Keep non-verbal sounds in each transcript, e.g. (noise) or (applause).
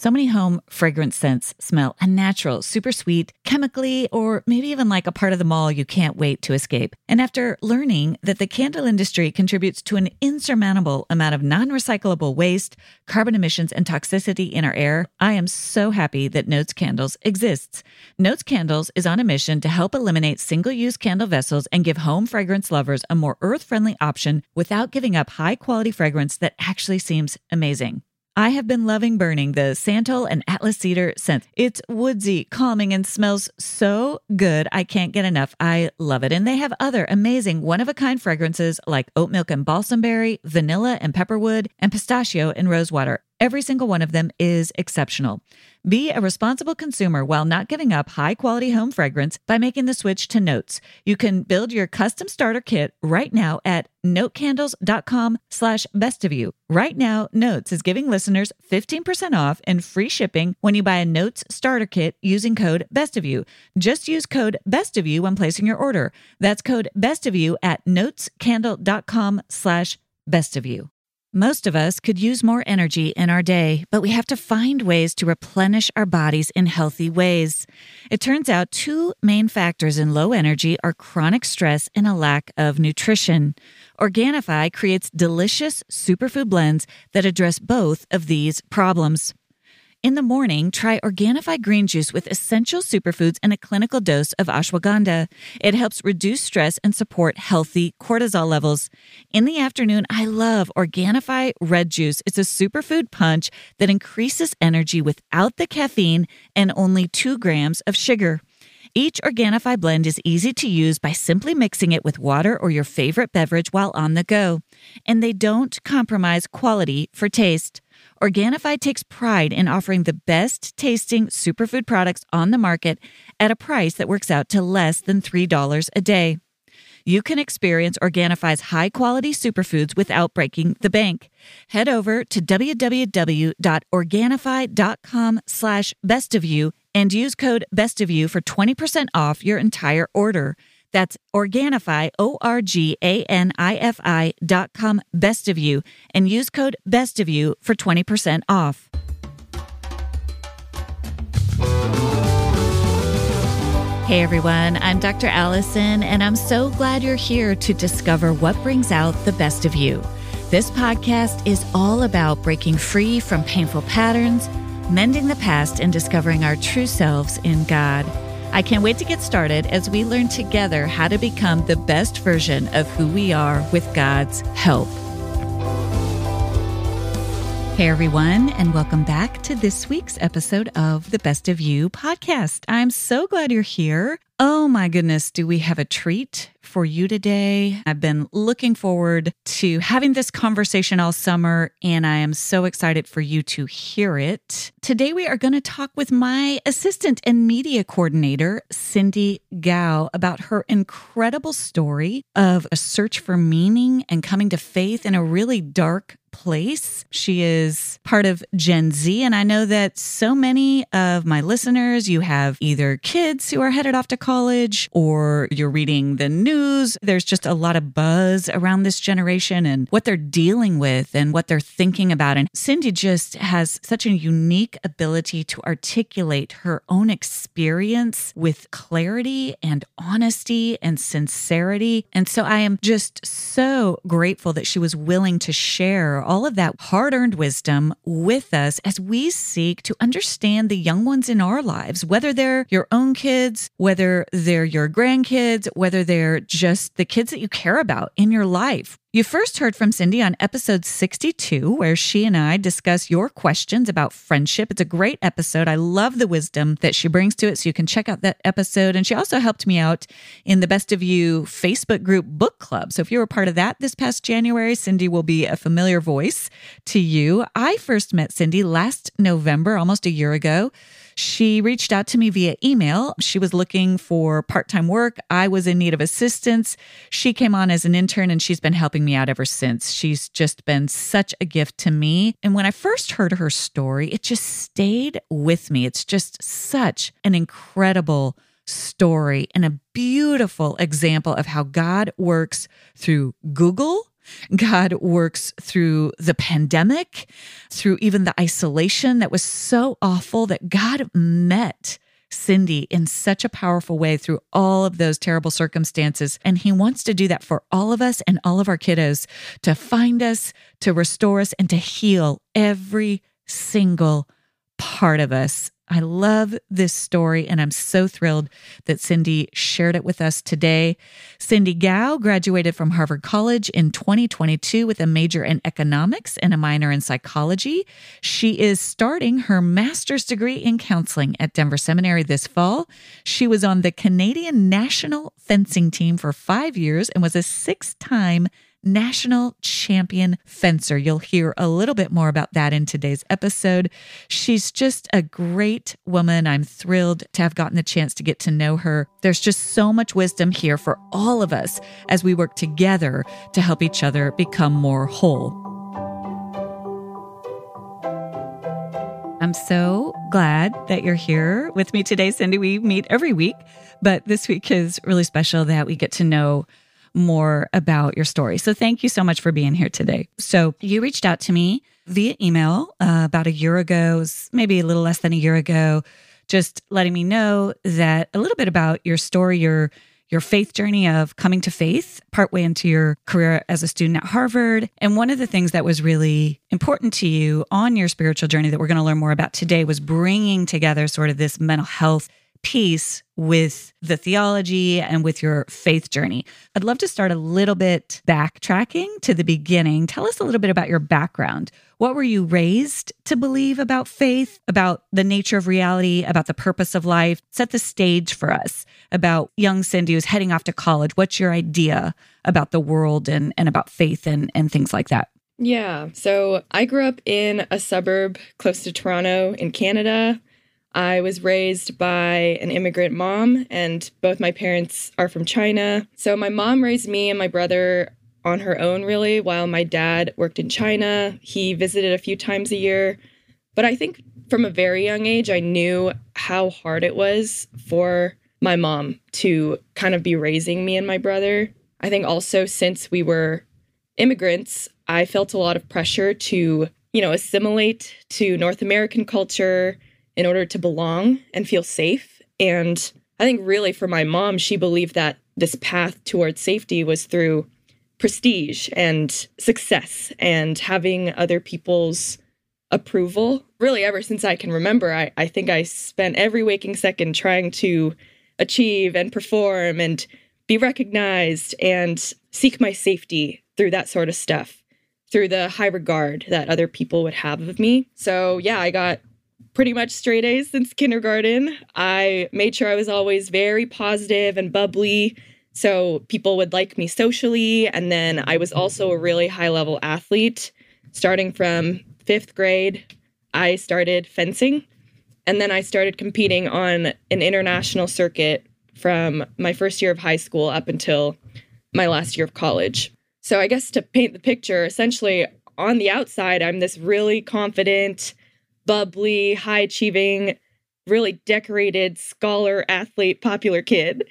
So many home fragrance scents smell unnatural, super sweet, chemically, or maybe even like a part of the mall you can't wait to escape. And after learning that the candle industry contributes to an insurmountable amount of non recyclable waste, carbon emissions, and toxicity in our air, I am so happy that Notes Candles exists. Notes Candles is on a mission to help eliminate single use candle vessels and give home fragrance lovers a more earth friendly option without giving up high quality fragrance that actually seems amazing. I have been loving burning the Santal and Atlas Cedar scent. It's woodsy, calming, and smells so good. I can't get enough. I love it. And they have other amazing one of a kind fragrances like oat milk and balsam berry, vanilla and pepperwood, and pistachio and rosewater. Every single one of them is exceptional. Be a responsible consumer while not giving up high quality home fragrance by making the switch to Notes. You can build your custom starter kit right now at notecandles.com slash best of you. Right now, Notes is giving listeners 15% off and free shipping when you buy a Notes starter kit using code best of you. Just use code best of you when placing your order. That's code best of you at notescandle.com slash best of you. Most of us could use more energy in our day, but we have to find ways to replenish our bodies in healthy ways. It turns out two main factors in low energy are chronic stress and a lack of nutrition. Organifi creates delicious superfood blends that address both of these problems. In the morning, try Organifi green juice with essential superfoods and a clinical dose of ashwagandha. It helps reduce stress and support healthy cortisol levels. In the afternoon, I love Organifi red juice. It's a superfood punch that increases energy without the caffeine and only two grams of sugar. Each Organifi blend is easy to use by simply mixing it with water or your favorite beverage while on the go. And they don't compromise quality for taste. Organifi takes pride in offering the best tasting superfood products on the market at a price that works out to less than $3 a day. You can experience Organifi's high quality superfoods without breaking the bank. Head over to www.organifi.com slash best of you and use code best of you for 20% off your entire order. That's Organifi, O R G A N I F I dot com, best of you, and use code best of you for 20% off. Hey everyone, I'm Dr. Alison, and I'm so glad you're here to discover what brings out the best of you. This podcast is all about breaking free from painful patterns, mending the past, and discovering our true selves in God. I can't wait to get started as we learn together how to become the best version of who we are with God's help. Hey, everyone, and welcome back to this week's episode of the Best of You podcast. I'm so glad you're here. Oh my goodness, do we have a treat for you today? I've been looking forward to having this conversation all summer, and I am so excited for you to hear it. Today, we are going to talk with my assistant and media coordinator, Cindy Gao, about her incredible story of a search for meaning and coming to faith in a really dark place. She is part of Gen Z. And I know that so many of my listeners, you have either kids who are headed off to college or you're reading the news. There's just a lot of buzz around this generation and what they're dealing with and what they're thinking about. And Cindy just has such a unique ability to articulate her own experience with clarity and honesty and sincerity. And so I am just so grateful that she was willing to share all of that hard earned wisdom with us as we seek to understand the young ones in our lives, whether they're your own kids, whether they're your grandkids, whether they're just the kids that you care about in your life. You first heard from Cindy on episode 62, where she and I discuss your questions about friendship. It's a great episode. I love the wisdom that she brings to it. So you can check out that episode. And she also helped me out in the Best of You Facebook group book club. So if you were part of that this past January, Cindy will be a familiar voice to you. I first met Cindy last November, almost a year ago. She reached out to me via email. She was looking for part time work. I was in need of assistance. She came on as an intern and she's been helping me out ever since. She's just been such a gift to me. And when I first heard her story, it just stayed with me. It's just such an incredible story and a beautiful example of how God works through Google God works through the pandemic, through even the isolation that was so awful that God met Cindy in such a powerful way through all of those terrible circumstances. And He wants to do that for all of us and all of our kiddos to find us, to restore us, and to heal every single part of us I love this story, and I'm so thrilled that Cindy shared it with us today. Cindy Gao graduated from Harvard College in 2022 with a major in economics and a minor in psychology. She is starting her master's degree in counseling at Denver Seminary this fall. She was on the Canadian national fencing team for five years and was a six time national champion fencer. You'll hear a little bit more about that in today's episode. She's just a great woman. I'm thrilled to have gotten the chance to get to know her. There's just so much wisdom here for all of us as we work together to help each other become more whole. I'm so glad that you're here with me today, Cindy. We meet every week, but this week is really special that we get to know more about your story. So thank you so much for being here today. So you reached out to me via email uh, about a year ago, maybe a little less than a year ago, just letting me know that a little bit about your story, your your faith journey of coming to faith partway into your career as a student at Harvard. And one of the things that was really important to you on your spiritual journey that we're going to learn more about today was bringing together sort of this mental health piece with the theology and with your faith journey. I'd love to start a little bit backtracking to the beginning. Tell us a little bit about your background. What were you raised to believe about faith, about the nature of reality, about the purpose of life? Set the stage for us about young Cindy who's heading off to college. What's your idea about the world and, and about faith and, and things like that? Yeah. So I grew up in a suburb close to Toronto in Canada. I was raised by an immigrant mom, and both my parents are from China. So my mom raised me and my brother on her own, really, while my dad worked in China. He visited a few times a year. But I think from a very young age, I knew how hard it was for my mom to kind of be raising me and my brother. I think also since we were immigrants, I felt a lot of pressure to, you know, assimilate to North American culture in order to belong and feel safe. And I think really for my mom, she believed that this path towards safety was through prestige and success and having other people's approval. Really, ever since I can remember, I, I think I spent every waking second trying to achieve and perform and be recognized and seek my safety through that sort of stuff, through the high regard that other people would have of me. So, yeah, I got pretty much straight A's since kindergarten. I made sure I was always very positive and bubbly so people would like me socially. And then I was also a really high level athlete. Starting from fifth grade, I started fencing. And then I started competing on an international circuit from my first year of high school up until my last year of college. So I guess to paint the picture, essentially on the outside, I'm this really confident, bubbly, high achieving, really decorated scholar, athlete, popular kid.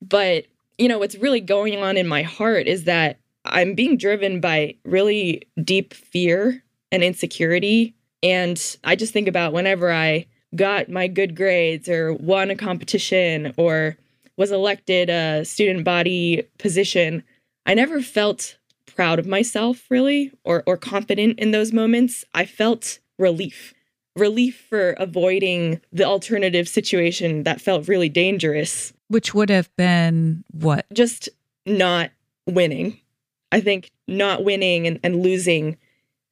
But, you know, what's really going on in my heart is that I'm being driven by really deep fear and insecurity. And I just think about whenever I got my good grades or won a competition or was elected a student body position, I never felt proud of myself really or or confident in those moments. I felt relief relief for avoiding the alternative situation that felt really dangerous. Which would have been what? Just not winning. I think not winning and, and losing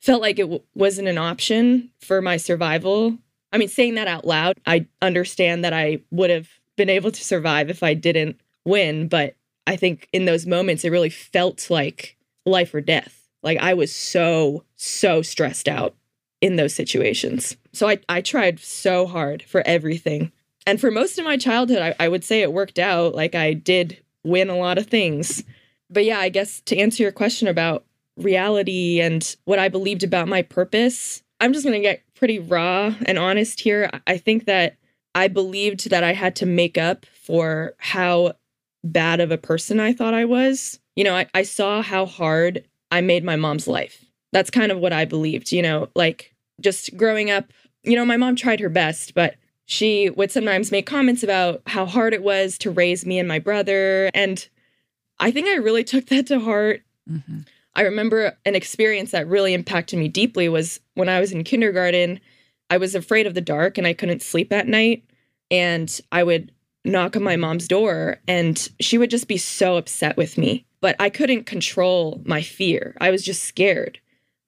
felt like it w- wasn't an option for my survival. I mean, saying that out loud, I understand that I would have been able to survive if I didn't win. But I think in those moments, it really felt like life or death. Like I was so, so stressed out in those situations. So I, I tried so hard for everything. And for most of my childhood, I, I would say it worked out. Like I did win a lot of things. But yeah, I guess to answer your question about reality and what I believed about my purpose, I'm just going to get pretty raw and honest here. I think that I believed that I had to make up for how bad of a person I thought I was. You know, I, I saw how hard I made my mom's life. That's kind of what I believed, you know, like just growing up, you know, my mom tried her best, but she would sometimes make comments about how hard it was to raise me and my brother. And I think I really took that to heart. Mm-hmm. I remember an experience that really impacted me deeply was when I was in kindergarten. I was afraid of the dark and I couldn't sleep at night. And I would knock on my mom's door and she would just be so upset with me. But I couldn't control my fear. I was just scared.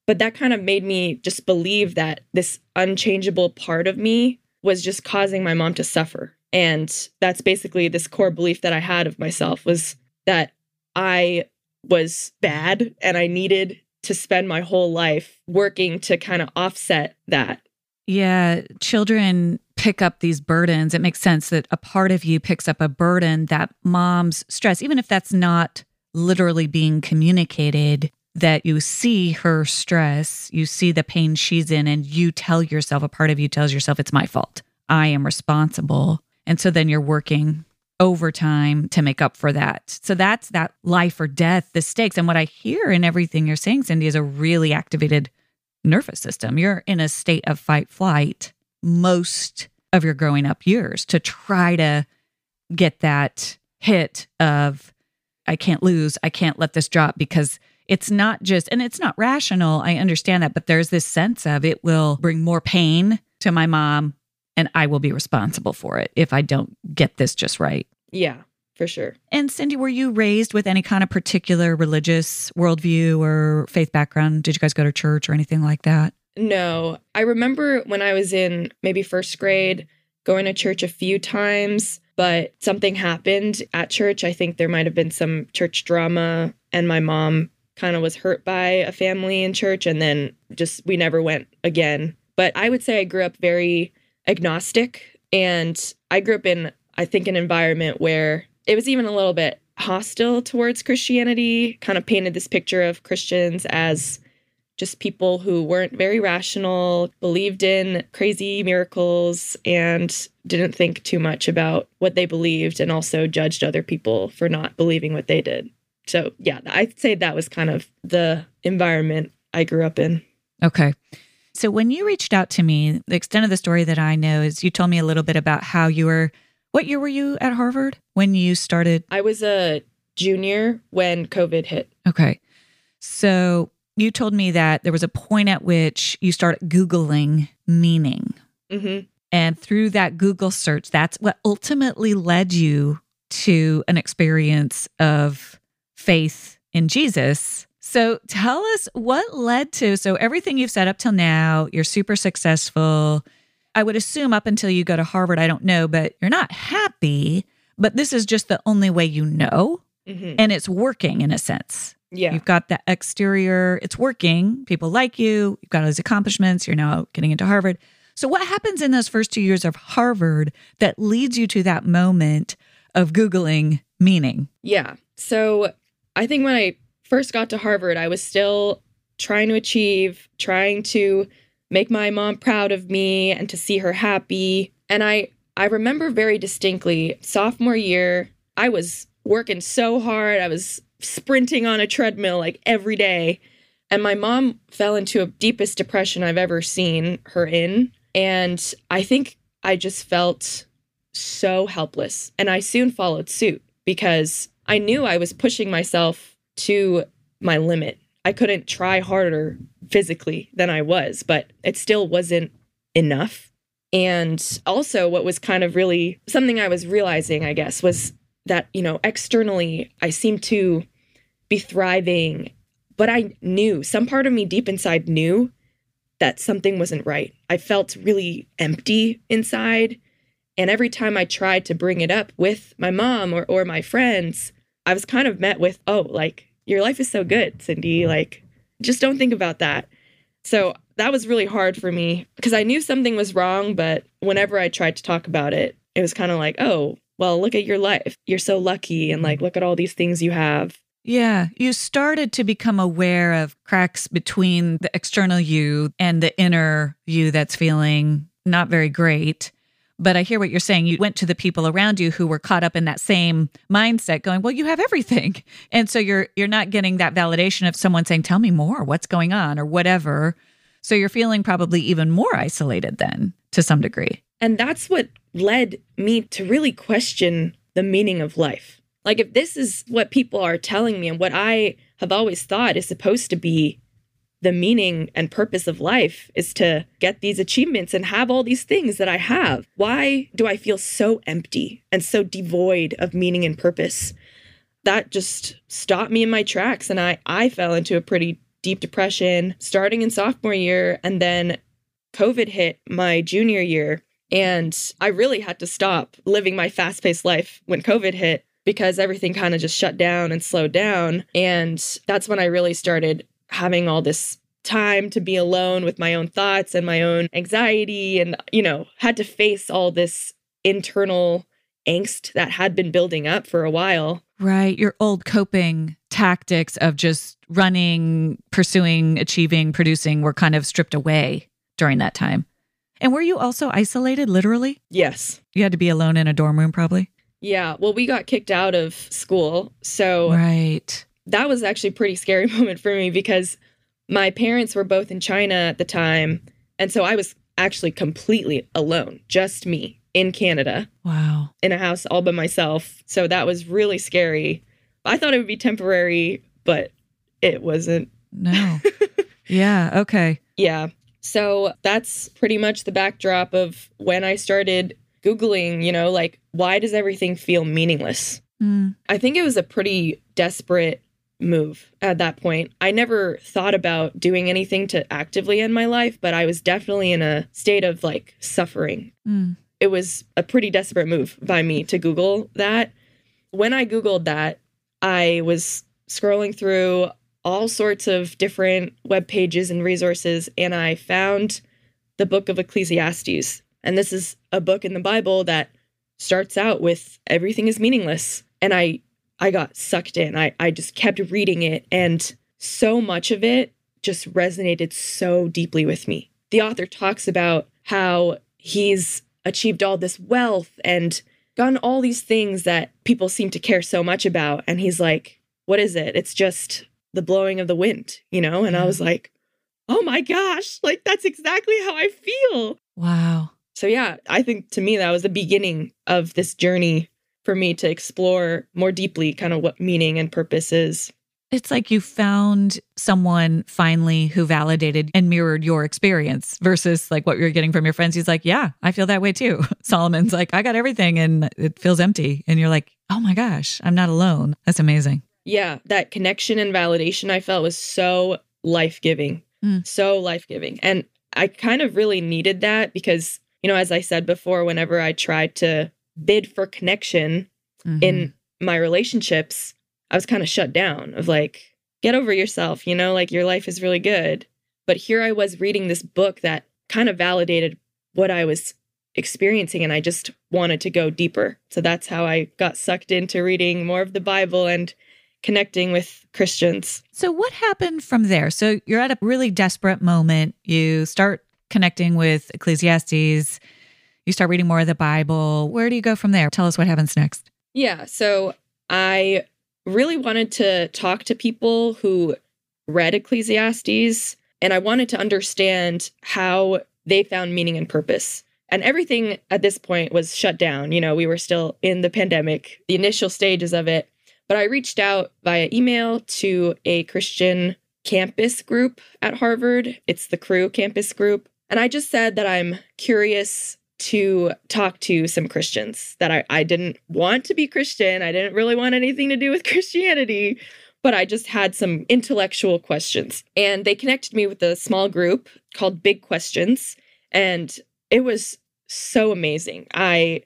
But that kind of made me just believe that this unchangeable part of me was just causing my mom to suffer. And that's basically this core belief that I had of myself was that I was bad and I needed to spend my whole life working to kind of offset that. Yeah, children pick up these burdens. It makes sense that a part of you picks up a burden that mom's stress, even if that's not literally being communicated, that you see her stress, you see the pain she's in, and you tell yourself, a part of you tells yourself, it's my fault. I am responsible. And so then you're working overtime to make up for that. So that's that life or death, the stakes. And what I hear in everything you're saying, Cindy, is a really activated nervous system. You're in a state of fight flight most of your growing up years to try to get that hit of, I can't lose, I can't let this drop because it's not just, and it's not rational. I understand that, but there's this sense of it will bring more pain to my mom and I will be responsible for it if I don't get this just right. Yeah, for sure. And Cindy, were you raised with any kind of particular religious worldview or faith background? Did you guys go to church or anything like that? No. I remember when I was in maybe first grade going to church a few times, but something happened at church. I think there might have been some church drama, and my mom kind of was hurt by a family in church, and then just we never went again. But I would say I grew up very agnostic. And I grew up in, I think, an environment where it was even a little bit hostile towards Christianity, kind of painted this picture of Christians as just people who weren't very rational, believed in crazy miracles, and didn't think too much about what they believed, and also judged other people for not believing what they did. So, yeah, I'd say that was kind of the environment I grew up in. Okay. So when you reached out to me, the extent of the story that I know is you told me a little bit about how you were what year were you at Harvard when you started? I was a junior when COVID hit. Okay. So you told me that there was a point at which you started Googling meaning. Mm-hmm. And through that Google search, that's what ultimately led you to an experience of faith in Jesus so tell us what led to so everything you've said up till now, you're super successful. I would assume up until you go to Harvard, I don't know, but you're not happy, but this is just the only way you know. Mm-hmm. And it's working in a sense. Yeah. You've got the exterior, it's working. People like you. You've got all these accomplishments. You're now getting into Harvard. So, what happens in those first two years of Harvard that leads you to that moment of Googling meaning? Yeah. So, I think when I first got to Harvard, I was still trying to achieve, trying to make my mom proud of me and to see her happy. And I I remember very distinctly sophomore year, I was working so hard. I was sprinting on a treadmill like every day. And my mom fell into a deepest depression I've ever seen her in. And I think I just felt so helpless. And I soon followed suit because I knew I was pushing myself to my limit. I couldn't try harder physically than I was, but it still wasn't enough. And also, what was kind of really something I was realizing, I guess, was that, you know, externally, I seemed to be thriving, but I knew some part of me deep inside knew that something wasn't right. I felt really empty inside. And every time I tried to bring it up with my mom or, or my friends, I was kind of met with, oh, like, your life is so good, Cindy. Like, just don't think about that. So that was really hard for me because I knew something was wrong, but whenever I tried to talk about it, it was kind of like, oh, well, look at your life. You're so lucky. And like, look at all these things you have. Yeah. You started to become aware of cracks between the external you and the inner you that's feeling not very great. But I hear what you're saying. You went to the people around you who were caught up in that same mindset going, "Well, you have everything." (laughs) And so you're you're not getting that validation of someone saying, "Tell me more. What's going on?" or whatever. So you're feeling probably even more isolated then to some degree. And that's what led me to really question the meaning of life. Like if this is what people are telling me and what I have always thought is supposed to be the meaning and purpose of life is to get these achievements and have all these things that I have. Why do I feel so empty and so devoid of meaning and purpose? That just stopped me in my tracks and I I fell into a pretty deep depression starting in sophomore year and then COVID hit my junior year and I really had to stop living my fast-paced life when COVID hit because everything kind of just shut down and slowed down and that's when I really started having all this time to be alone with my own thoughts and my own anxiety and you know had to face all this internal angst that had been building up for a while. Right. Your old coping tactics of just running pursuing achieving producing were kind of stripped away during that time. And were you also isolated literally? Yes. You had to be alone in a dorm room probably? Yeah. Well we got kicked out of school so right that was actually a pretty scary (laughs) moment for me because my parents were both in China at the time. And so I was actually completely alone, just me in Canada. Wow. In a house all by myself. So that was really scary. I thought it would be temporary, but it wasn't. No. (laughs) yeah. Okay. Yeah. So that's pretty much the backdrop of when I started Googling, you know, like, why does everything feel meaningless? Mm. I think it was a pretty desperate move at that point. I never thought about doing anything to actively end my life, but I was definitely in a state of like suffering. Mm. It was a pretty desperate move by me to Google that. When I Googled that, I was scrolling through all sorts of different web pages and resources, and I found the book of Ecclesiastes. And this is a book in the Bible that starts out with everything is meaningless. And I I got sucked in. I, I just kept reading it, and so much of it just resonated so deeply with me. The author talks about how he's achieved all this wealth and gotten all these things that people seem to care so much about. And he's like, What is it? It's just the blowing of the wind, you know? And I was like, Oh my gosh, like that's exactly how I feel. Wow. So, yeah, I think to me that was the beginning of this journey for me to explore more deeply kind of what meaning and purpose is. It's like you found someone finally who validated and mirrored your experience versus like what you're getting from your friends. He's like, Yeah, I feel that way too. (laughs) Solomon's like, I got everything and it feels empty. And you're like, Oh my gosh, I'm not alone. That's amazing. Yeah, that connection and validation I felt was so life giving, mm. so life giving. And I kind of really needed that because, you know, as I said before, whenever I tried to bid for connection mm-hmm. in my relationships, I was kind of shut down of like, get over yourself, you know, like your life is really good. But here I was reading this book that kind of validated what I was experiencing and I just wanted to go deeper. So that's how I got sucked into reading more of the Bible and connecting with Christians. So what happened from there? So you're at a really desperate moment. You start connecting with Ecclesiastes you start reading more of the Bible. Where do you go from there? Tell us what happens next. Yeah. So I really wanted to talk to people who read Ecclesiastes and I wanted to understand how they found meaning and purpose. And everything at this point was shut down. You know, we were still in the pandemic, the initial stages of it. But I reached out via email to a Christian campus group at Harvard. It's the Cru campus group. And I just said that I'm curious to talk to some Christians that I, I didn't want to be Christian. I didn't really want anything to do with (laughs) Christianity, but I just had some intellectual questions. And they connected me with a small group called Big Questions. And it was so amazing. I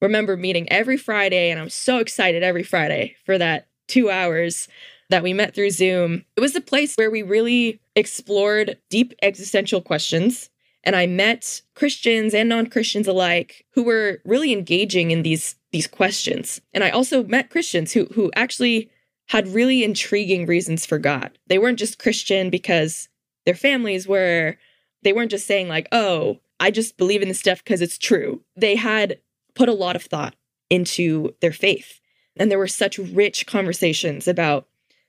remember meeting every Friday, and I was so excited every Friday for that two hours that we met through Zoom. It was a place where we really explored deep existential questions and I met Christians and non-Christians alike who were really engaging in these these questions. And I also met Christians who who actually had really intriguing reasons for God. They weren't just Christian because their families were they weren't just saying like, "Oh, I just believe in this stuff because it's true. They had put a lot of thought into their faith. And there were such rich conversations about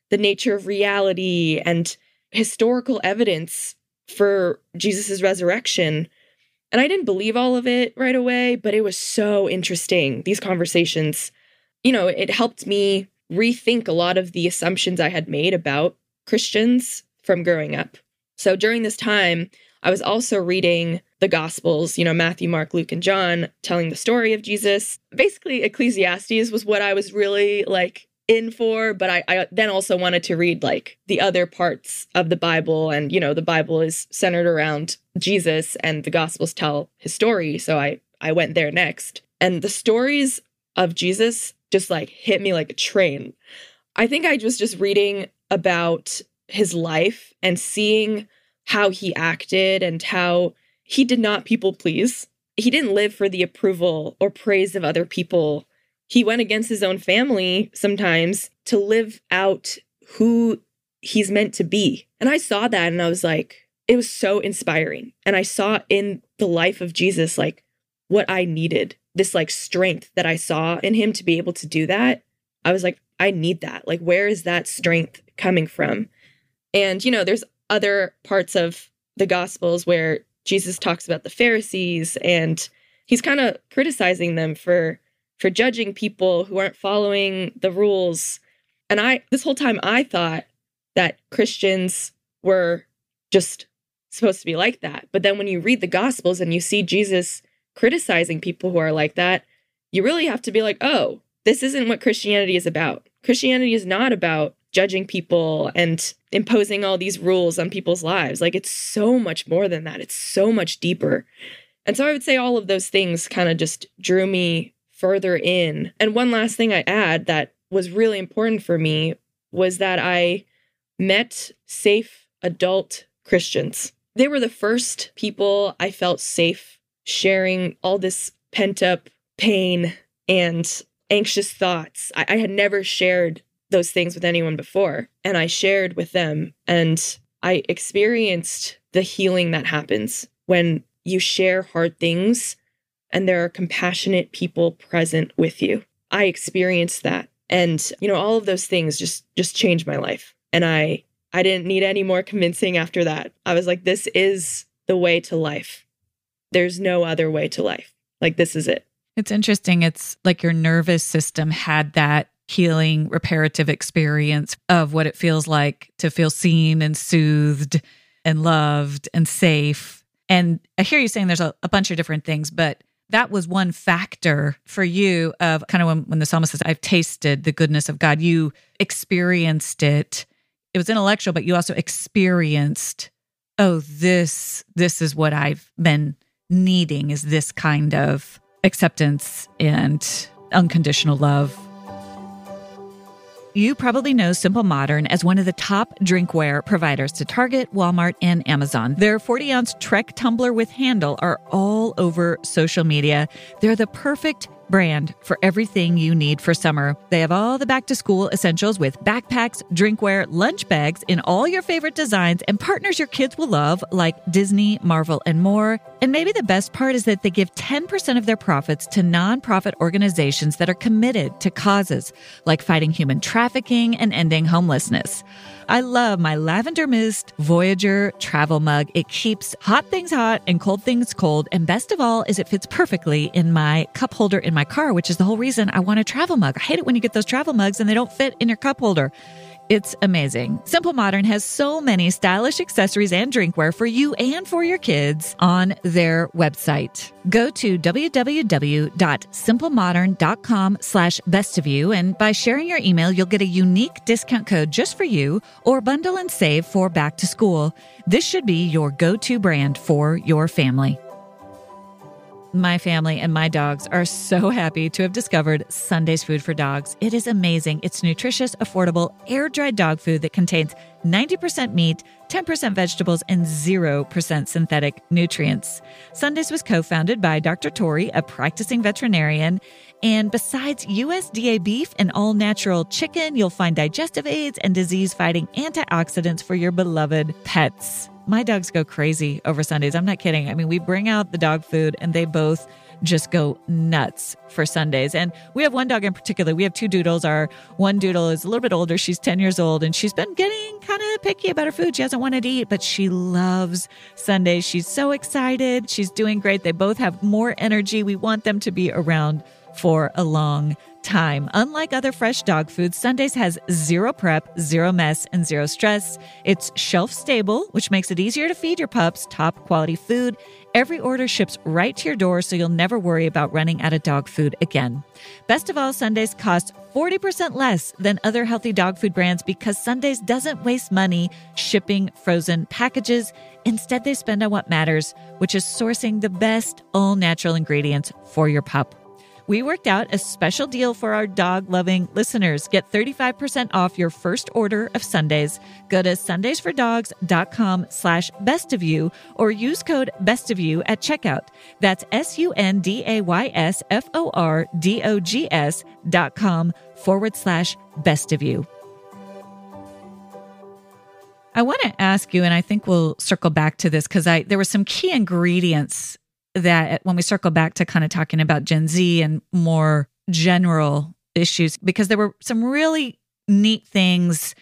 the nature of reality and historical evidence for Jesus' resurrection. And I didn't believe all of it right away, but it was so interesting. These conversations, you know, it helped me rethink a lot of the assumptions I had made about Christians from growing up. So during this time, I was also reading the Gospels, you know, Matthew, Mark, Luke, and John, telling the story of Jesus. Basically, Ecclesiastes was what I was really like in for, but I, I then also wanted to read like the other parts of the Bible. And, you know, the Bible is centered around Jesus and the Gospels tell his story. So I, I went there next. And the stories of Jesus just like hit me like a train. I think I was just reading about his life and seeing how he acted and how he did not people please. He didn't live for the approval or praise of other people. He went against his own family sometimes to live out who he's meant to be. And I saw that and I was like, it was so inspiring. And I saw in the life of Jesus, like what I needed this like strength that I saw in him to be able to do that. I was like, I need that. Like, where is that strength coming from? And, you know, there's other parts of the Gospels where Jesus talks about the Pharisees and he's kind of criticizing them for for judging people who aren't following the rules. And I this whole time I thought that Christians were just supposed to be like that. But then when you read the Gospels and you see Jesus criticizing people who are like that, you really have to be like, oh, this isn't what Christianity is about. Christianity is not about judging people and imposing all these rules on people's lives. Like it's so much more than that. It's so much deeper. And so I would say all of those things kind of just drew me further in. And one last thing I add that was really important for me was that I met safe adult Christians. They were the first people I felt safe sharing all this pent up pain and anxious thoughts. I, I, had never shared those things with anyone before. And I shared with them and I experienced the healing that happens when you share hard things and there are compassionate people present with you. I experienced that. And you know all of those things just just changed my life. And I I didn't need any more convincing after that. I was like this is the way to life. There's no other way to life. Like, this is it. It's interesting. It's like your nervous system had that healing, reparative experience of what it feels like to feel seen and soothed and loved and safe. And I hear you saying there's a, a bunch of different things, but that was one factor for you of kind of when, when the psalmist says, I've tasted the goodness of God. You experienced it. It was intellectual, but you also experienced, oh, this, this is what I've been needing is this kind of acceptance and unconditional love. You probably know Simple Modern as one of the top drinkware providers to Target, Walmart, and Amazon. Their 40 ounce Trek tumbler with handle are all over social media. They're the perfect brand for everything you need for summer. They have all the back to school essentials with backpacks, drinkware, lunch bags in all your favorite designs and partners your kids will love like Disney, Marvel, and more. And maybe the best part is that they give 10% of their profits to nonprofit organizations that are committed to causes like fighting human trafficking and ending homelessness. I love my lavender mist Voyager travel mug. It keeps hot things hot and cold things cold. And best of all is it fits perfectly in my cup holder in my car, which is the whole reason I want a travel mug. I hate it when you get those travel mugs and they don't fit in your cup holder. It's amazing. Simple Modern has so many stylish accessories and drinkware for you and for your kids on their website. Go to www.simplemodern.com slash best of you. And by sharing your email, you'll get a unique discount code just for you or bundle and save for back to school. This should be your go-to brand for your family. My family and my dogs are so happy to have discovered Sunday's Food for Dogs. It is amazing. It's nutritious, affordable, air dried dog food that contains 90% meat, 10% vegetables, and 0% synthetic nutrients. Sundays was co founded by Dr. Tori, a practicing veterinarian. And besides USDA beef and all natural chicken, you'll find digestive aids and disease fighting antioxidants for your beloved pets. My dogs go crazy over Sundays. I'm not kidding. I mean, we bring out the dog food and they both just go nuts for Sundays. And we have one dog in particular. We have two doodles. Our one doodle is a little bit older. She's 10 years old and she's been getting kind of picky about her food. She hasn't wanted to eat, but she loves Sundays. She's so excited. She's doing great. They both have more energy. We want them to be around for a long time. Unlike other fresh dog foods, Sundays has zero prep, zero mess, and zero stress. It's shelf stable, which makes it easier to feed your pups top quality food. Every order ships right to your door, so you'll never worry about running out of dog food again. Best of all, Sundays cost 40% less than other healthy dog food brands because Sundays doesn't waste money shipping frozen packages. Instead, they spend on what matters, which is sourcing the best all natural ingredients for your pup we worked out a special deal for our dog loving listeners. Get 35% off your first order of Sundays. Go to sundaysfordogs.com slash best of you or use code best of you at checkout. That's S U N D A Y S F O R D O G S dot com forward slash best of you. I want to ask you, and I think we'll circle back to this because I there were some key ingredients that when we circle back to kind of talking about Gen Z and more general issues, because there were some really neat things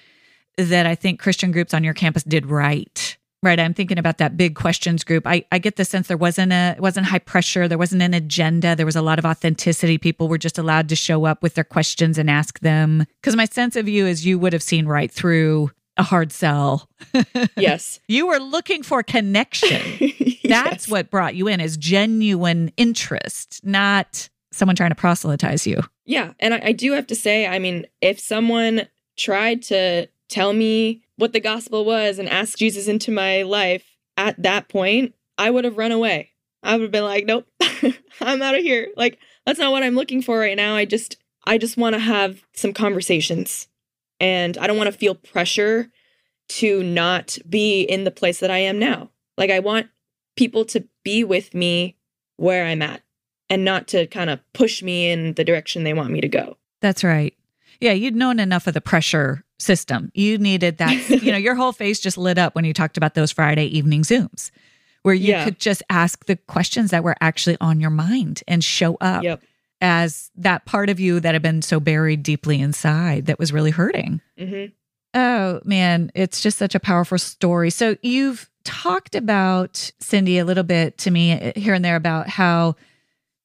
that I think Christian groups on your campus did right. Right. I'm thinking about that big questions group. I, I get the sense there wasn't a it wasn't high pressure, there wasn't an agenda, there was a lot of authenticity. People were just allowed to show up with their questions and ask them. Because my sense of you is you would have seen right through a hard sell. (laughs) Yes. you were looking for connection. (laughs) That's Yes. what brought you in is genuine interest, not someone trying to proselytize you. Yeah. And I, I do have to say, I mean, if someone tried to tell me what the gospel was and ask Jesus into my life at that point, I would have run away. I would have been like, nope, (laughs) I'm out of here. Like, that's not what I'm looking for right now. I just, I just want to have some conversations and I don't want to feel pressure to not be in the place that I am now. Like, I want people to be with me where I'm at and not to kind of push me in the direction they want me to go. That's right. Yeah, you'd known enough of the pressure system. You needed that, you know, (laughs) your whole face just lit up when you talked about those Friday evening Zooms where you Yeah. could just ask the questions that were actually on your mind and show up Yep. As that part of you that had been so buried deeply inside that was really hurting. hmm Oh man, it's just such a powerful story. So you've talked about Cindy a little bit to me uh, here and there about how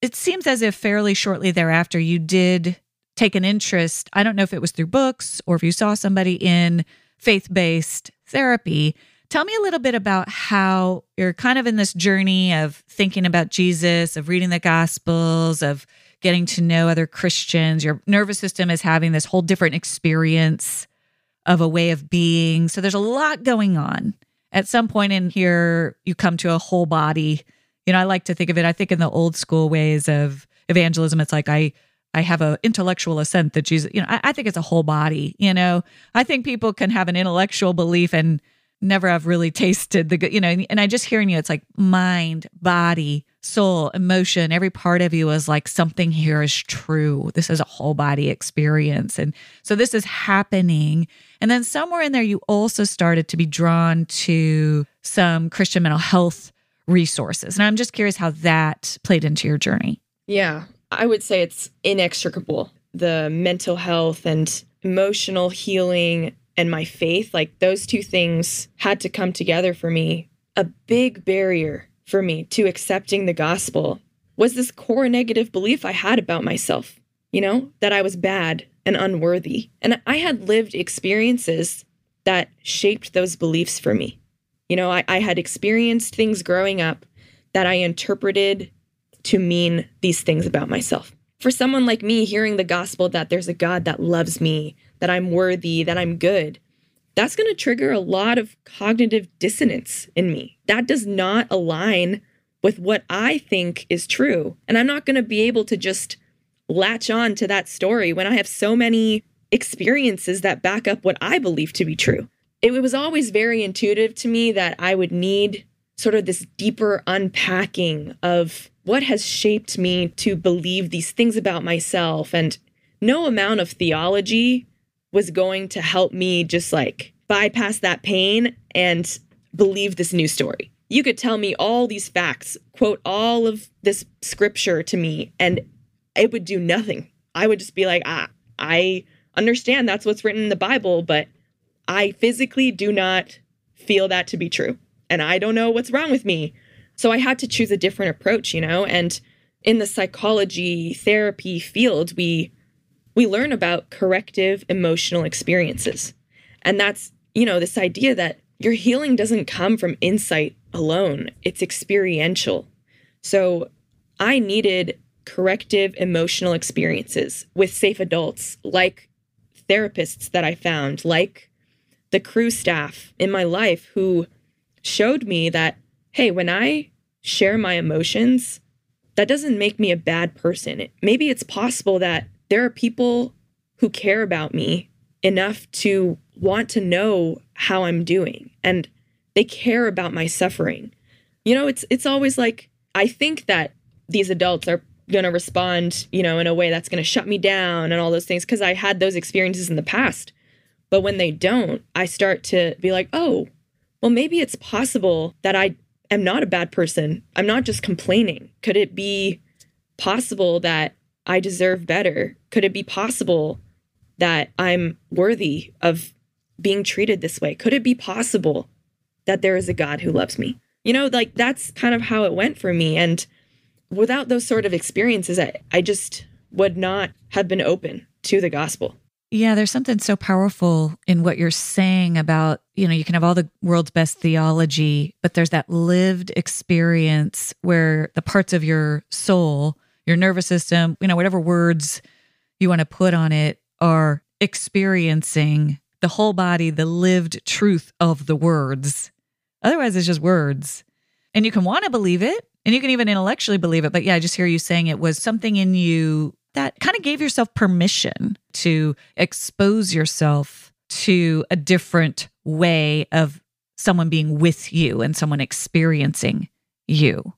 it seems as if fairly shortly thereafter you did take an interest. I don't know if it was through books or if you saw somebody in faith-based therapy. Tell me a little bit about how you're kind of in this journey of thinking about Jesus, of reading the gospels, of getting to know other Christians. Your nervous system is having this whole different experience of a way of being. So there's a lot going on. At some point in here, you come to a whole body. You know, I like to think of it, I think in the old school ways of evangelism, it's like I I have an intellectual assent that Jesus, you know, I, I think it's a whole body, you know. I think people can have an intellectual belief and never have really tasted the good, you know, and, and I just hearing you, it's like mind, body, soul, emotion, every part of you is like something here is true. This is a whole body experience. And so this is happening. And then somewhere in there, you also started to be drawn to some Christian mental health resources. And I'm just curious how that played into your journey. Yeah. I would say it's inextricable. The mental health and emotional healing and my faith, like those two things had to come together for me. A big barrier for me to accepting the gospel was this core negative belief I had about myself, you know, that I was bad and unworthy. And I had lived experiences that shaped those beliefs for me. You know, I, I had experienced things growing up that I interpreted to mean these things about myself. For someone like me, hearing the gospel that there's a God that loves me, that I'm worthy, that I'm good, that's going to trigger a lot of cognitive dissonance in me. That does not align with what I think is true. And I'm not going to be able to just latch on to that story when I have so many experiences that back up what I believe to be true. It was always very intuitive to me that I would need sort of this deeper unpacking of what has shaped me to believe these things about myself. And no amount of theology was going to help me just like bypass that pain and believe this new story. You could tell me all these facts, quote all of this scripture to me, and it would do nothing. I would just be like, ah, I understand that's what's written in the Bible, but I physically do not feel that to be true. And I don't know what's wrong with me. So I had to choose a different approach, you know? And in the psychology therapy field, we we learn about corrective emotional experiences. And that's, you know, this idea that your healing doesn't come from insight alone, it's experiential. So I needed corrective emotional experiences with safe adults, like therapists that I found, like the Cru staff in my life who showed me that, hey, when I share my emotions, that doesn't make me a bad person. Maybe it's possible that there are people who care about me enough to want to know how I'm doing and they care about my suffering. You know, it's it's always like I think that these adults are going to respond, you know, in a way that's going to shut me down and all those things because I had those experiences in the past. But when they don't, I start to be like, "Oh, well maybe it's possible that I am not a bad person. I'm not just complaining. Could it be possible that I deserve better? Could it be possible that I'm worthy of being treated this way? Could it be possible that there is a God who loves me? You know, like that's kind of how it went for me. And without those sort of experiences, I, I just would not have been open to the gospel. Yeah, there's something so powerful in what you're saying about, you know, you can have all the world's best theology, but there's that lived experience where the parts of your soul, your nervous system, you know, whatever words you want to put on it are experiencing the whole body, the lived truth of the words. Otherwise, it's just words. And you can want to believe it and you can even intellectually believe it. But yeah, I just hear you saying it was something in you that kind of gave yourself permission to expose yourself to a different way of someone being with you and someone experiencing you.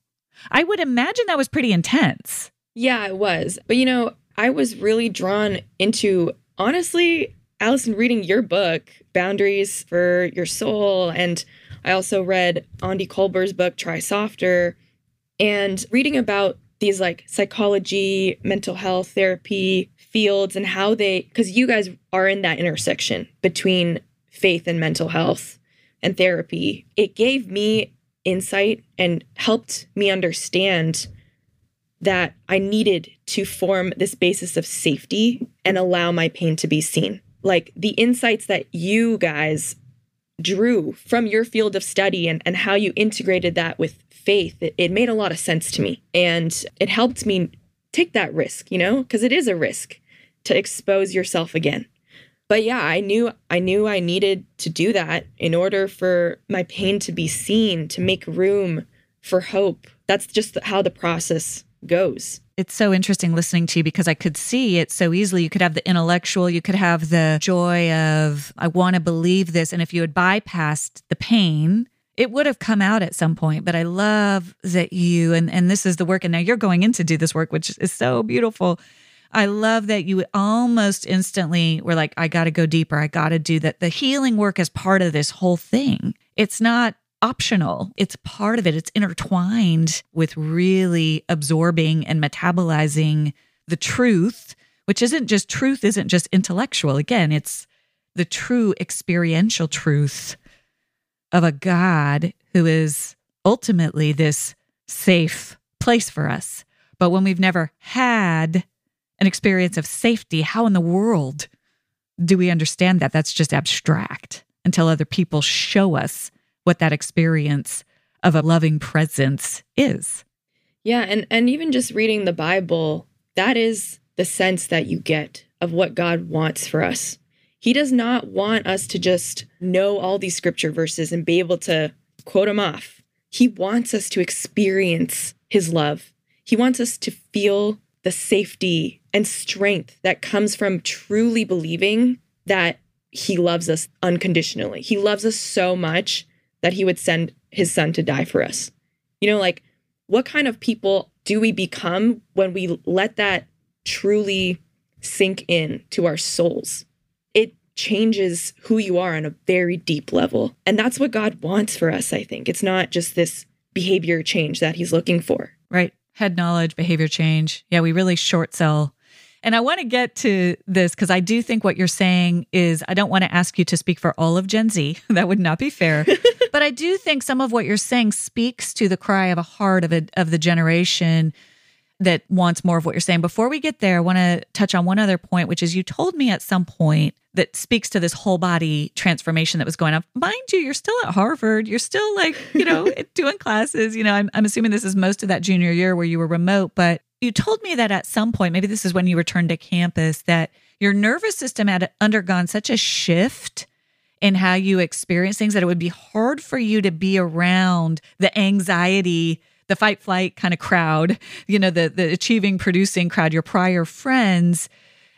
I would imagine that was pretty intense. Yeah, it was. But you know, I was really drawn into, honestly, Alison, reading your book, Boundaries for Your Soul. And I also read Aundi Kolber's book, Try Softer, and reading about these like psychology, mental health therapy fields and how they, because you guys are in that intersection between faith and mental health and therapy. It gave me insight and helped me understand that I needed to form this basis of safety and allow my pain to be seen. Like the insights that you guys drew from your field of study and, and how you integrated that with faith, it, it made a lot of sense to me. And it helped me take that risk, you know, because it is a risk to expose yourself again. But yeah, I knew I knew I needed to do that in order for my pain to be seen, to make room for hope. That's just how the process goes. It's so interesting listening to you because I could see it so easily. You could have the intellectual, you could have the joy of, I want to believe this. And if you had bypassed the pain, it would have come out at some point but i love that you and and this is the work and now you're going in to do this work which is so beautiful i love that you almost instantly were like i got to go deeper i got to do that the healing work is part of this whole thing it's not optional it's part of it it's intertwined with really absorbing and metabolizing the truth which isn't just truth isn't just intellectual again it's the true experiential truth of a God who is ultimately this safe place for us. But when we've never had an experience of safety, how in the world do we understand that? That's just abstract until other people show us what that experience of a loving presence is. Yeah, and and even just reading the Bible, that is the sense that you get of what God wants for us. He does not want us to just know all these scripture verses and be able to quote them off. He wants us to experience his love. He wants us to feel the safety and strength that comes from truly believing that he loves us unconditionally. He loves us so much that he would send his son to die for us. You know, like what kind of people do we become when we let that truly sink in to our souls? It changes who you are on a very deep level. And that's what God wants for us, I think. It's not just this behavior change that he's looking for. Right. Head knowledge, behavior change. Yeah, we really short sell. And I want to get to this because I do think what you're saying is I don't want to ask you to speak for all of Gen Z. (laughs) that would not be fair. (laughs) but I do think some of what you're saying speaks to the cry of a heart of a, of the generation that wants more of what you're saying. Before we get there, I want to touch on one other point, which is you told me at some point that speaks to this whole body transformation that was going on. Mind you, you're still at Harvard. You're still like, you know, (laughs) (laughs) doing classes. You know, I'm, I'm assuming this is most of that junior year where you were remote, but you told me that at some point, maybe this is when you returned to campus, that your nervous system had undergone such a shift in how you experience things that it would be hard for you to be around the anxiety the fight flight kind of crowd, you know, the the achieving producing crowd, your prior friends.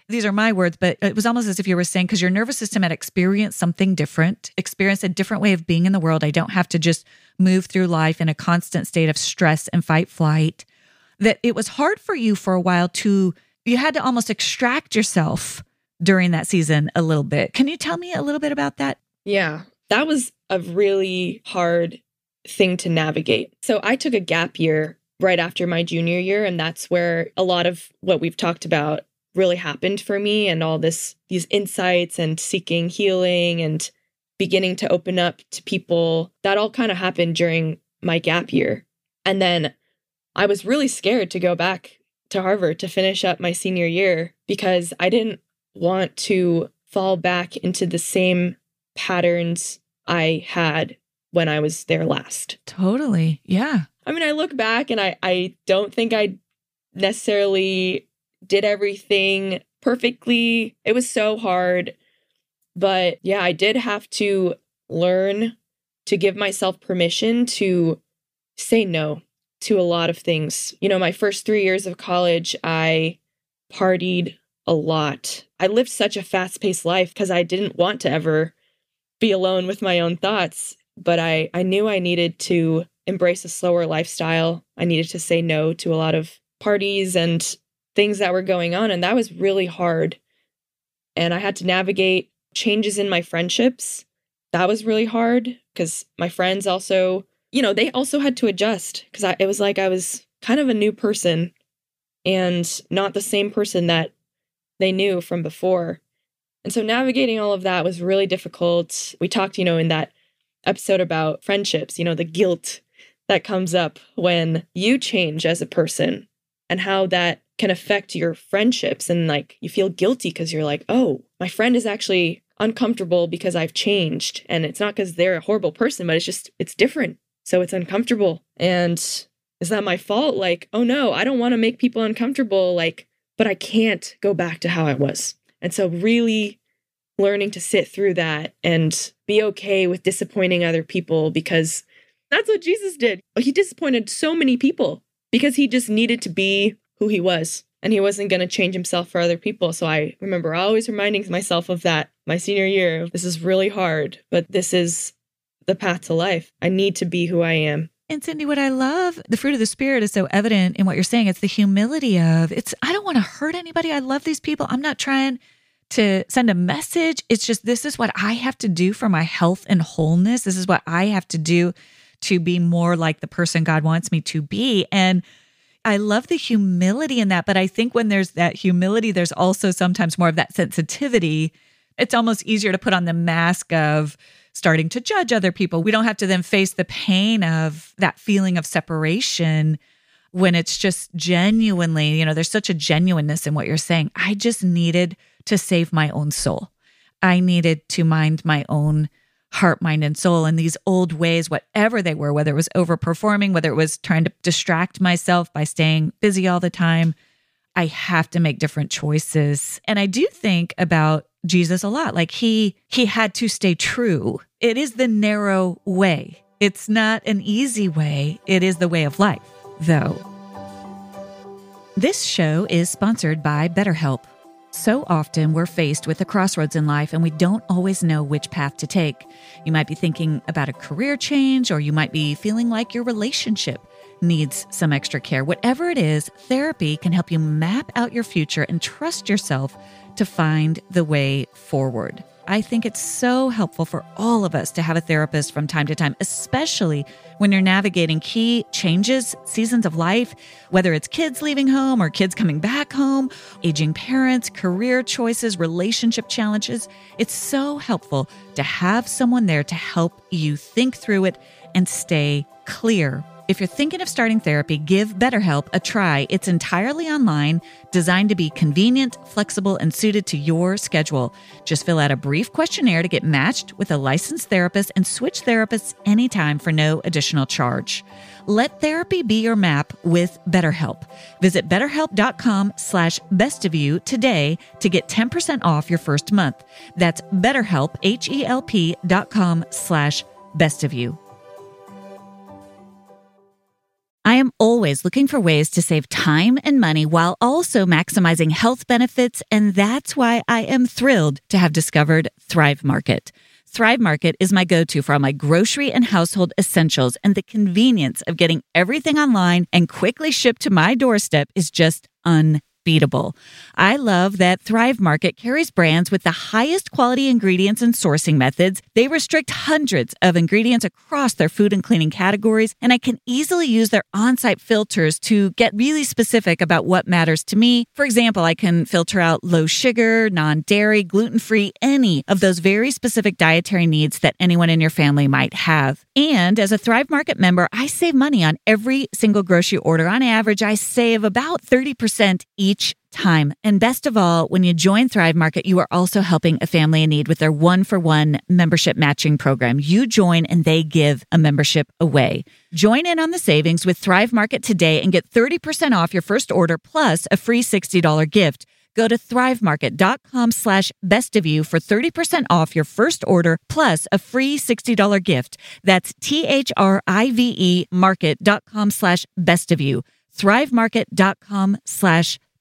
These are my words, but it was almost as if you were saying because your nervous system had experienced something different, experienced a different way of being in the world. I don't have to just move through life in a constant state of stress and fight flight. That it was hard for you for a while to you had to almost extract yourself during that season a little bit. Can you tell me a little bit about that? Yeah. That was a really hard thing to navigate. So I took a gap year right after my junior year and that's where a lot of what we've talked about really happened for me and all this these insights and seeking healing and beginning to open up to people that all kind of happened during my gap year. And then I was really scared to go back to Harvard to finish up my senior year because I didn't want to fall back into the same patterns I had when I was there last. Totally. Yeah. I mean, I look back and I, I don't think I necessarily did everything perfectly. It was so hard. But yeah, I did have to learn to give myself permission to say no to a lot of things. You know, my first three years of college, I partied a lot. I lived such a fast paced life because I didn't want to ever be alone with my own thoughts but I, I knew I needed to embrace a slower lifestyle. I needed to say no to a lot of parties and things that were going on. And that was really hard. And I had to navigate changes in my friendships. That was really hard because my friends also, you know, they also had to adjust because it was like I was kind of a new person and not the same person that they knew from before. And so navigating all of that was really difficult. We talked, you know, in that episode about friendships, you know, the guilt that comes up when you change as a person and how that can affect your friendships. And like you feel guilty because you're like, oh, my friend is actually uncomfortable because I've changed. And it's not because they're a horrible person, but it's just, it's different. So it's uncomfortable. And is that my fault? Like, oh no, I don't want to make people uncomfortable. Like, but I can't go back to how I was. And so, really learning to sit through that and be okay with disappointing other people because that's what Jesus did. He disappointed so many people because he just needed to be who he was and he wasn't going to change himself for other people. So I remember always reminding myself of that my senior year. This is really hard, but this is the path to life. I need to be who I am. And Cindy, what I love, the fruit of the spirit is so evident in what you're saying. It's the humility of it's I don't want to hurt anybody. I love these people. I'm not trying to send a message. It's just this is what I have to do for my health and wholeness. This is what I have to do to be more like the person God wants me to be. And I love the humility in that. But I think when there's that humility, there's also sometimes more of that sensitivity. It's almost easier to put on the mask of starting to judge other people. We don't have to then face the pain of that feeling of separation when it's just genuinely, you know, there's such a genuineness in what you're saying. I just needed to save my own soul. I needed to mind my own heart, mind, and soul. And these old ways, whatever they were, whether it was overperforming, whether it was trying to distract myself by staying busy all the time, I have to make different choices. And I do think about Jesus a lot. Like he he had to stay true. It is the narrow way. It's not an easy way. It is the way of life, though. This show is sponsored by BetterHelp. So often we're faced with a crossroads in life and we don't always know which path to take. You might be thinking about a career change or you might be feeling like your relationship needs some extra care. Whatever it is, therapy can help you map out your future and trust yourself to find the way forward. I think it's so helpful for all of us to have a therapist from time to time, especially when you're navigating key changes, seasons of life, whether it's kids leaving home or kids coming back home, aging parents, career choices, relationship challenges. It's so helpful to have someone there to help you think through it and stay clear if you're thinking of starting therapy, give BetterHelp a try. It's entirely online, designed to be convenient, flexible, and suited to your schedule. Just fill out a brief questionnaire to get matched with a licensed therapist and switch therapists anytime for no additional charge. Let therapy be your map with BetterHelp. Visit betterhelp.com slash best of you today to get 10% off your first month. That's betterhelp, H-E-L-P dot com slash best of you. I am always looking for ways to save time and money while also maximizing health benefits, and that's why I am thrilled to have discovered Thrive Market. Thrive Market is my go to for all my grocery and household essentials, and the convenience of getting everything online and quickly shipped to my doorstep is just unbelievable I love that Thrive Market carries brands with the highest quality ingredients and sourcing methods. They restrict hundreds of ingredients across their food and cleaning categories, and I can easily use their on site filters to get really specific about what matters to me. For example, I can filter out low sugar, non dairy, gluten free, any of those very specific dietary needs that anyone in your family might have. And as a Thrive Market member, I save money on every single grocery order. On average, I save about 30% each time. And best of all, when you join Thrive Market, you are also helping a family in need with their one for one membership matching program. You join and they give a membership away. Join in on the savings with Thrive Market today and get 30% off your first order plus a free $60 gift. Go to thrivemarket.com slash best of you for 30% off your first order plus a free $60 gift. That's T-H-R-I-V-E market.com slash best of you. Thrivemarket.com slash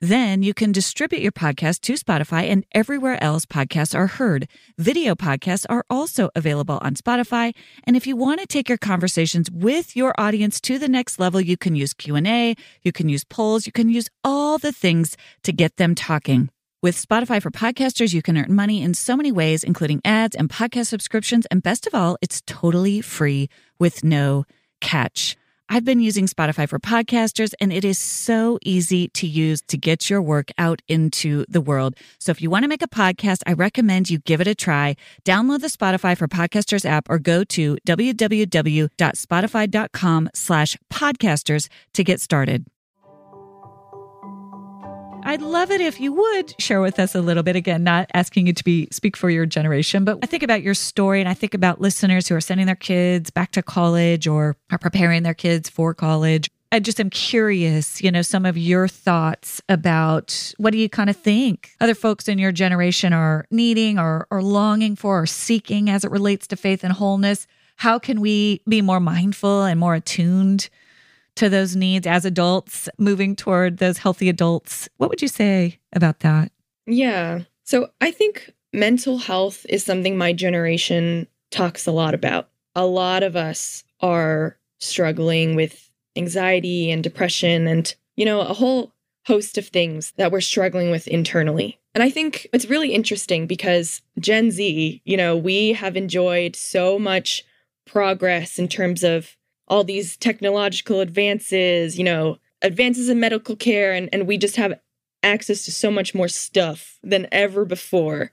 Then you can distribute your podcast to Spotify and everywhere else podcasts are heard. Video podcasts are also available on Spotify, and if you want to take your conversations with your audience to the next level, you can use Q&A, you can use polls, you can use all the things to get them talking. With Spotify for podcasters, you can earn money in so many ways, including ads and podcast subscriptions. And best of all, it's totally free with no catch. I've been using Spotify for podcasters, and it is so easy to use to get your work out into the world. So if you want to make a podcast, I recommend you give it a try. Download the Spotify for Podcasters app or go to www.spotify.com slash podcasters to get started. I'd love it if you would share with us a little bit. Again, not asking you to be speak for your generation, but I think about your story and I think about listeners who are sending their kids back to college or are preparing their kids for college. I just am curious, you know, some of your thoughts about what do you kind of think other folks in your generation are needing or, or longing for or seeking as it relates to faith and wholeness? How can we be more mindful and more attuned to those needs as adults, moving toward those healthy adults. What would you say about that? Yeah. So I think mental health is something my generation talks a lot about. A lot of us are struggling with anxiety and depression and, you know, a whole host of things that we're struggling with internally. And I think it's really interesting because Gen Z, you know, we have enjoyed so much progress in terms of all these technological advances, you know, advances in medical care, and, and we just have access to so much more stuff than ever before.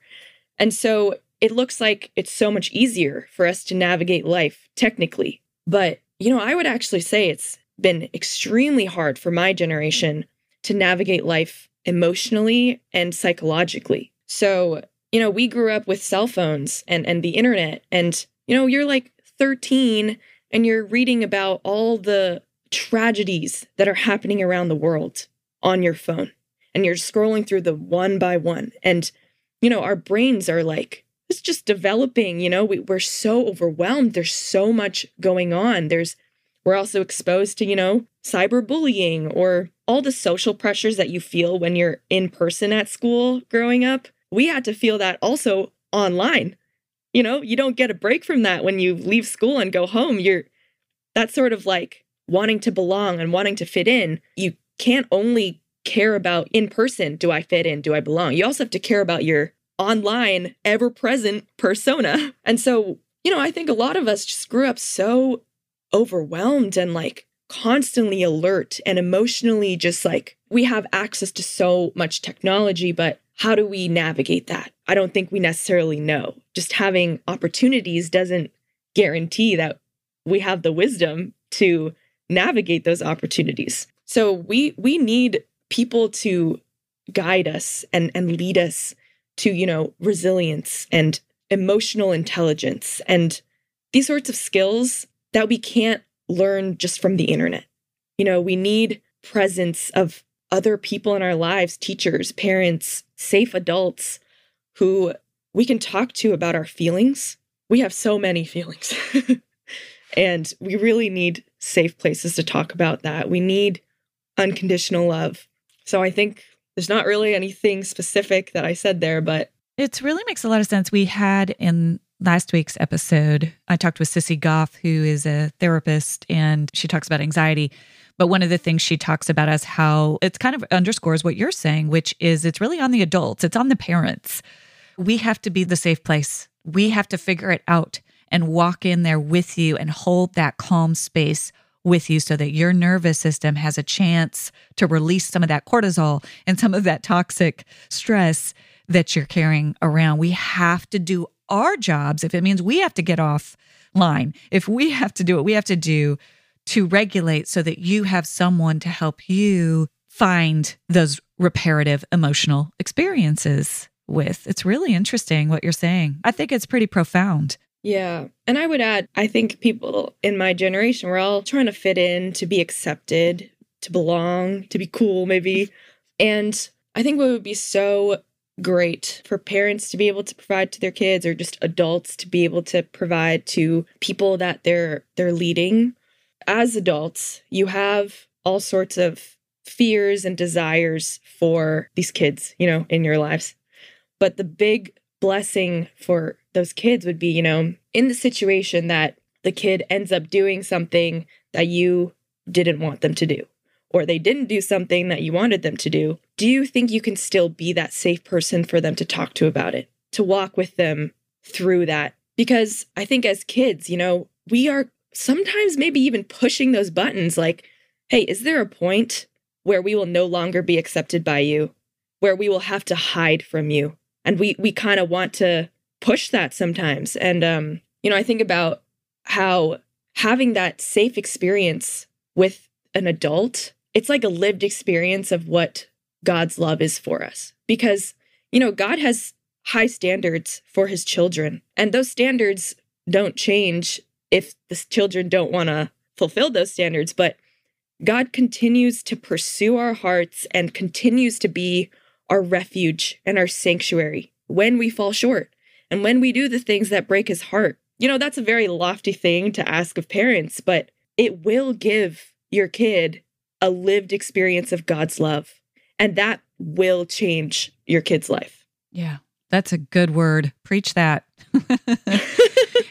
And so it looks like it's so much easier for us to navigate life technically. But, you know, I would actually say it's been extremely hard for my generation to navigate life emotionally and psychologically. So, you know, we grew up with cell phones and, and the internet, and, you know, you're like 13 and you're reading about all the tragedies that are happening around the world on your phone and you're scrolling through the one by one and you know our brains are like it's just developing you know we, we're so overwhelmed there's so much going on there's We're also exposed to, you know, cyberbullying or all the social pressures that you feel when you're in person at school growing up. We had to feel that also online. You know, you don't get a break from that when you leave school and go home. You're that sort of like wanting to belong and wanting to fit in. You can't only care about in person, do I fit in? Do I belong? You also have to care about your online, ever present persona. (laughs) And so, you know, I think a lot of us just grew up so overwhelmed and like constantly alert and emotionally just like we have access to so much technology, but how do we navigate that? I don't think we necessarily know. Just having opportunities doesn't guarantee that we have the wisdom to navigate those opportunities. So we we need people to guide us and and lead us to, you know, resilience and emotional intelligence and these sorts of skills that we can't learn just from the internet. You know, we need presence of other people in our lives, teachers, parents, safe adults who we can talk to about our feelings. We have so many (laughs) feelings. and we really need safe places to talk about that. We need unconditional love. So I think there's not really anything specific that I said there, but it really makes a lot of sense. We had in last week's episode, I talked with Sissy Goff, who is a therapist, and she talks about anxiety. But one of the things she talks about is how it kind of underscores what you're saying, which is it's really on the adults, it's on the parents. We have to be the safe place. We have to figure it out and walk in there with you and hold that calm space with you so that your nervous system has a chance to release some of that cortisol and some of that toxic stress that you're carrying around. We have to do our jobs, if it means we have to get off line, if we have to do what we have to do to regulate so that you have someone to help you find those reparative emotional experiences with. It's really interesting what you're saying. I think it's pretty profound. Yeah. And I would add, I think people in my generation, we're all trying to fit in, to be accepted, to belong, to be cool, maybe. And I think what would be so great for parents to be able to provide to their kids or just adults to be able to provide to people that they're they're leading as adults you have all sorts of fears and desires for these kids you know in your lives but the big blessing for those kids would be you know in the situation that the kid ends up doing something that you didn't want them to do or they didn't do something that you wanted them to do, do you think you can still be that safe person for them to talk to about it, to walk with them through that? Because I think as kids, you know, we are sometimes maybe even pushing those buttons like, hey, is there a point where we will no longer be accepted by you, where we will have to hide from you? And we we kind of want to push that sometimes. And um, you know, I think about how having that safe experience with an adult it's like a lived experience of what God's love is for us. Because, you know, God has high standards for his children, and those standards don't change if the children don't want to fulfill those standards. But God continues to pursue our hearts and continues to be our refuge and our sanctuary when we fall short and when we do the things that break his heart. You know, that's a very lofty thing to ask of parents, but it will give your kid a lived experience of God's love. And that will change your kid's life. Yeah. That's a good word. Preach that. (laughs)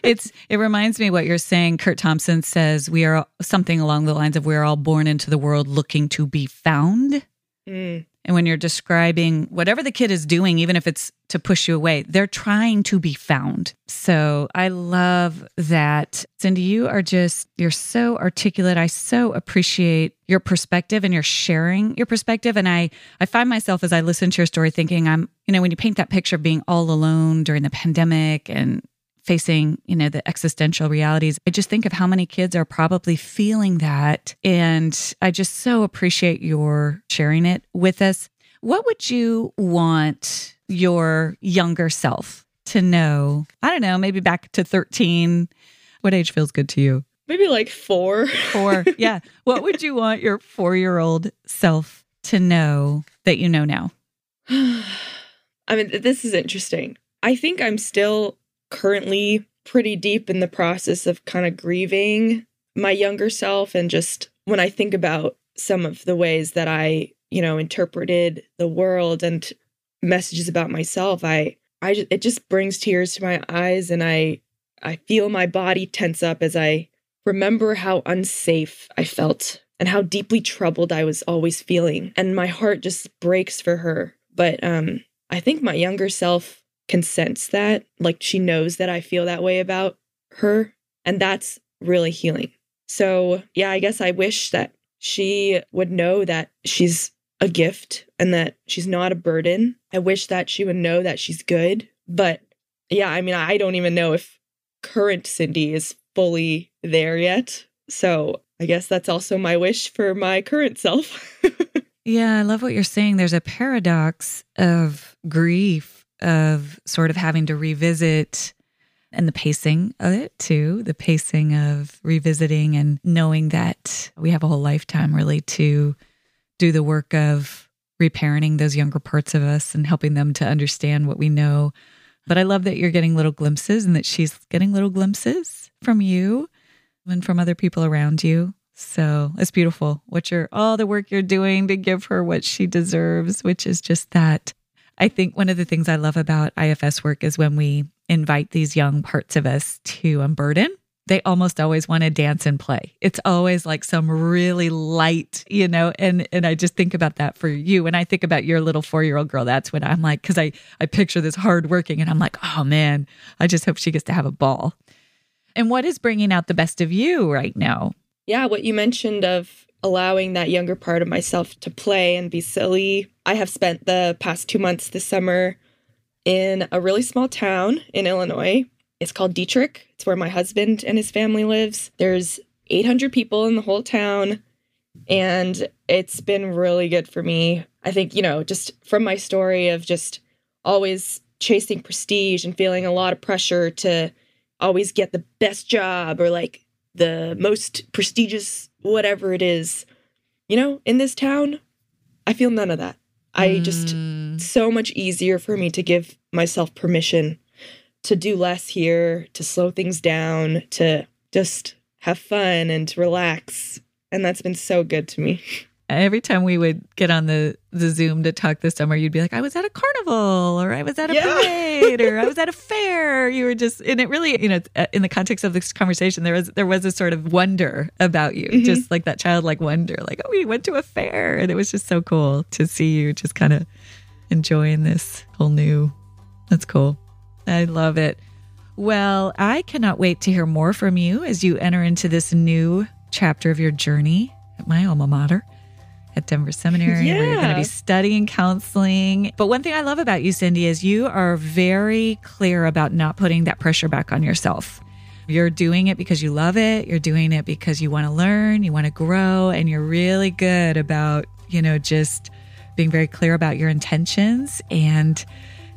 it's it reminds me what you're saying. Kurt Thompson says we are something along the lines of we're all born into the world looking to be found. Mm. And when you're describing whatever the kid is doing, even if it's to push you away, they're trying to be found. So I love that. Cindy, you are just, you're so articulate. I so appreciate your perspective and your sharing your perspective. And I, I find myself as I listen to your story thinking, I'm, you know, when you paint that picture of being all alone during the pandemic and facing, you know, the existential realities. I just think of how many kids are probably feeling that. And I just so appreciate your sharing it with us. What would you want your younger self to know? I don't know, maybe back to 13. What age feels good to you? Maybe like four. four. (laughs) Yeah. What would you want your four year old self to know that you know now? (sighs) I mean, this is interesting. I think I'm still currently pretty deep in the process of kind of grieving my younger self and just when I think about some of the ways that I, you know, interpreted the world and messages about myself, I I just, it just brings tears to my eyes and I I feel my body tense up as I remember how unsafe I felt and how deeply troubled I was always feeling and my heart just breaks for her. But um I think my younger self can sense that, like she knows that I feel that way about her and that's really healing. So, yeah, I guess I wish that she would know that she's a gift and that she's not a burden. I wish that she would know that she's good. But yeah, I mean, I don't even know if current Cindy is fully there yet. So I guess that's also my wish for my current self. (laughs) yeah, I love what you're saying. There's a paradox of grief, of sort of having to revisit and the pacing of it too, the pacing of revisiting and knowing that we have a whole lifetime really to do the work of reparenting those younger parts of us and helping them to understand what we know. But I love that you're getting little glimpses and that she's getting little glimpses from you and from other people around you. So it's beautiful what you're all the work you're doing to give her what she deserves, which is just that. I think one of the things I love about IFS work is when we invite these young parts of us to unburden, they almost always want to dance and play. It's always like some really light, you know, and and I just think about that for you. And I think about your little 4-year-old girl. That's when I'm like cuz I I picture this hard working and I'm like, "Oh man, I just hope she gets to have a ball." And what is bringing out the best of you right now? Yeah, what you mentioned of allowing that younger part of myself to play and be silly. I have spent the past 2 months this summer in a really small town in Illinois. It's called Dieterich. It's where my husband and his family lives. There's 800 people in the whole town and it's been really good for me. I think, you know, just from my story of just always chasing prestige and feeling a lot of pressure to always get the best job or like the most prestigious whatever it is. You know, in this town, I feel none of that. I just mm. so much easier for me to give myself permission to do less here, to slow things down, to just have fun and relax. And that's been so good to me. (laughs) every time we would get on the the Zoom to talk this summer, you'd be like, "I was at a carnival, or I was at a yeah. parade, or I was at a (laughs) fair." You were just, and it really, you know, in the context of this conversation, there was there was a sort of wonder about you, mm-hmm. just like that childlike wonder, like, "Oh, we went to a fair," and it was just so cool to see you just kind of enjoying this whole new. That's cool. I love it. Well, I cannot wait to hear more from you as you enter into this new chapter of your journey at my alma mater at Denver Seminary yeah. where you're going to be studying counseling. But one thing I love about you, Cindy, is you are very clear about not putting that pressure back on yourself. You're doing it because you love it. You're doing it because you want to learn, you want to grow, and you're really good about, you know, just being very clear about your intentions. And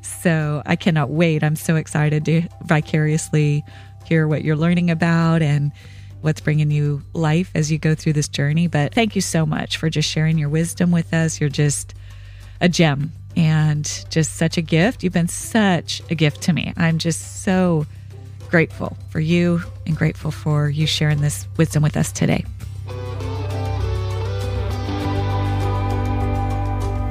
so I cannot wait. I'm so excited to vicariously hear what you're learning about and what's bringing you life as you go through this journey. But thank you so much for just sharing your wisdom with us. You're just a gem and just such a gift. You've been such a gift to me. I'm just so grateful for you and grateful for you sharing this wisdom with us today.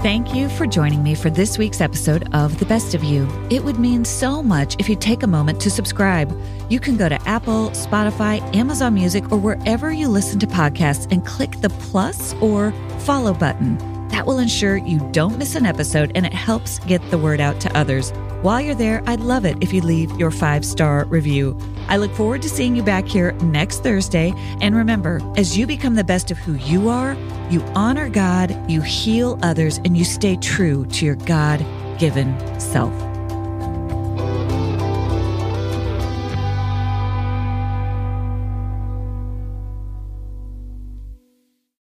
Thank you for joining me for this week's episode of The Best of You. It would mean so much if you take a moment to subscribe. You can go to Apple, Spotify, Amazon Music, or wherever you listen to podcasts and click the plus or follow button. That will ensure you don't miss an episode and it helps get the word out to others. While you're there, I'd love it if you leave your five star review. I look forward to seeing you back here next Thursday. And remember, as you become the best of who you are, you honor God, you heal others, and you stay true to your God given self.